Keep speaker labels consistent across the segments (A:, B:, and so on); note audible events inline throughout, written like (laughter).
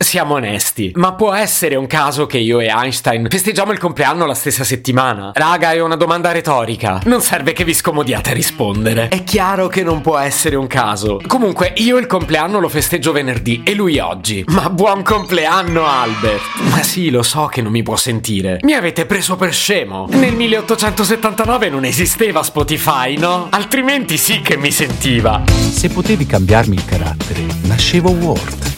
A: Siamo onesti, ma può essere un caso che io e Einstein festeggiamo il compleanno la stessa settimana? Raga, è una domanda retorica. Non serve che vi scomodiate a rispondere. È chiaro che non può essere un caso. Comunque, io il compleanno lo festeggio venerdì e lui oggi. Ma buon compleanno, Albert! Ma sì, lo so che non mi può sentire. Mi avete preso per scemo. Nel 1879 non esisteva Spotify, no? Altrimenti sì che mi sentiva.
B: Se potevi cambiarmi il carattere, nascevo Word.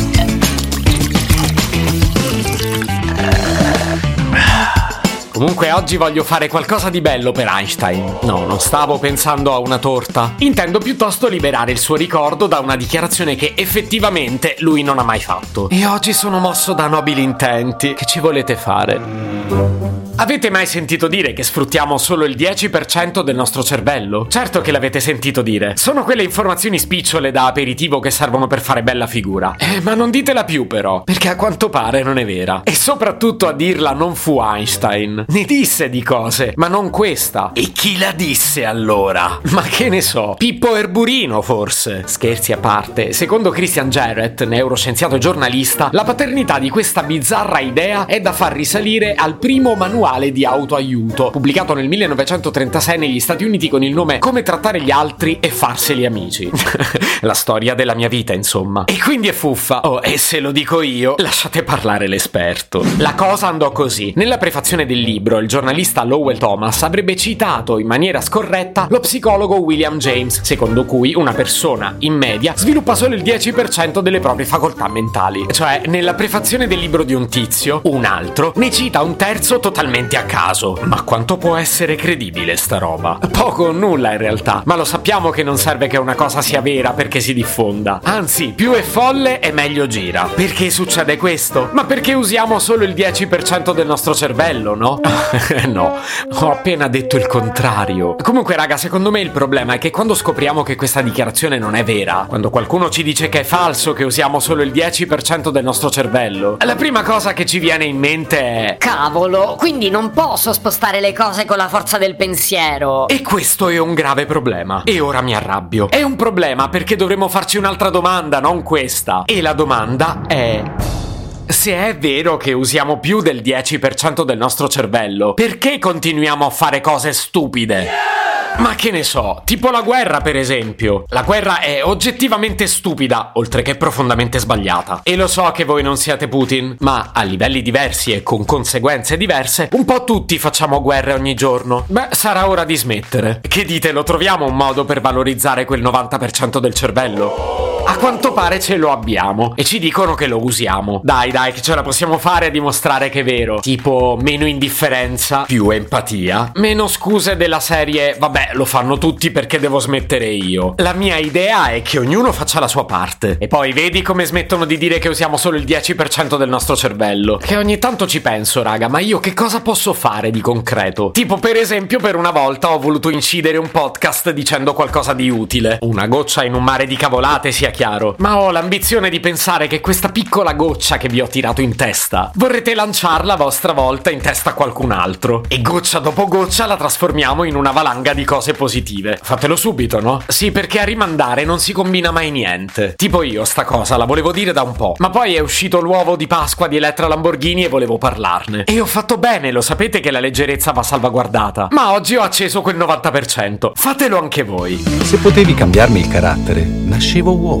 A: Comunque oggi voglio fare qualcosa di bello per Einstein. No, non stavo pensando a una torta. Intendo piuttosto liberare il suo ricordo da una dichiarazione che effettivamente lui non ha mai fatto. E oggi sono mosso da nobili intenti. Che ci volete fare? Avete mai sentito dire che sfruttiamo solo il 10% del nostro cervello? Certo che l'avete sentito dire. Sono quelle informazioni spicciole da aperitivo che servono per fare bella figura. Eh, ma non ditela più però, perché a quanto pare non è vera. E soprattutto a dirla non fu Einstein. (laughs) Ne disse di cose, ma non questa. E chi la disse allora? Ma che ne so, Pippo Erburino forse. Scherzi a parte, secondo Christian Jarrett, neuroscienziato e giornalista, la paternità di questa bizzarra idea è da far risalire al primo manuale di autoaiuto, pubblicato nel 1936 negli Stati Uniti con il nome Come trattare gli altri e farseli amici. (laughs) La storia della mia vita, insomma. E quindi è fuffa. Oh, e se lo dico io, lasciate parlare l'esperto. La cosa andò così. Nella prefazione del libro, il giornalista Lowell Thomas avrebbe citato in maniera scorretta lo psicologo William James, secondo cui una persona, in media, sviluppa solo il 10% delle proprie facoltà mentali. Cioè, nella prefazione del libro di un tizio, un altro ne cita un terzo totalmente a caso. Ma quanto può essere credibile sta roba? Poco o nulla in realtà, ma lo sappiamo che non serve che una cosa sia vera perché si diffonda. Anzi, più è folle e meglio gira. Perché succede questo? Ma perché usiamo solo il 10% del nostro cervello, no? (laughs) no, ho appena detto il contrario. Comunque, raga, secondo me il problema è che quando scopriamo che questa dichiarazione non è vera, quando qualcuno ci dice che è falso che usiamo solo il 10% del nostro cervello, la prima cosa che ci viene in mente è...
C: Cavolo, quindi non posso spostare le cose con la forza del pensiero.
A: E questo è un grave problema. E ora mi arrabbio. È un problema perché dovremmo farci un'altra domanda, non questa. E la domanda è... Se è vero che usiamo più del 10% del nostro cervello, perché continuiamo a fare cose stupide? Ma che ne so, tipo la guerra per esempio. La guerra è oggettivamente stupida, oltre che profondamente sbagliata. E lo so che voi non siete Putin, ma a livelli diversi e con conseguenze diverse, un po' tutti facciamo guerre ogni giorno. Beh, sarà ora di smettere. Che dite, lo troviamo un modo per valorizzare quel 90% del cervello? A quanto pare ce lo abbiamo e ci dicono che lo usiamo. Dai, dai, che ce la possiamo fare a dimostrare che è vero. Tipo meno indifferenza, più empatia, meno scuse della serie, vabbè, lo fanno tutti perché devo smettere io. La mia idea è che ognuno faccia la sua parte. E poi vedi come smettono di dire che usiamo solo il 10% del nostro cervello. Che ogni tanto ci penso, raga, ma io che cosa posso fare di concreto? Tipo, per esempio, per una volta ho voluto incidere un podcast dicendo qualcosa di utile. Una goccia in un mare di cavolate sia chiaro, ma ho l'ambizione di pensare che questa piccola goccia che vi ho tirato in testa vorrete lanciarla a vostra volta in testa a qualcun altro. E goccia dopo goccia la trasformiamo in una valanga di cose positive. Fatelo subito, no? Sì, perché a rimandare non si combina mai niente. Tipo io sta cosa la volevo dire da un po', ma poi è uscito l'uovo di Pasqua di Elettra Lamborghini e volevo parlarne. E ho fatto bene, lo sapete che la leggerezza va salvaguardata. Ma oggi ho acceso quel 90%. Fatelo anche voi.
B: Se potevi cambiarmi il carattere, nascevo War.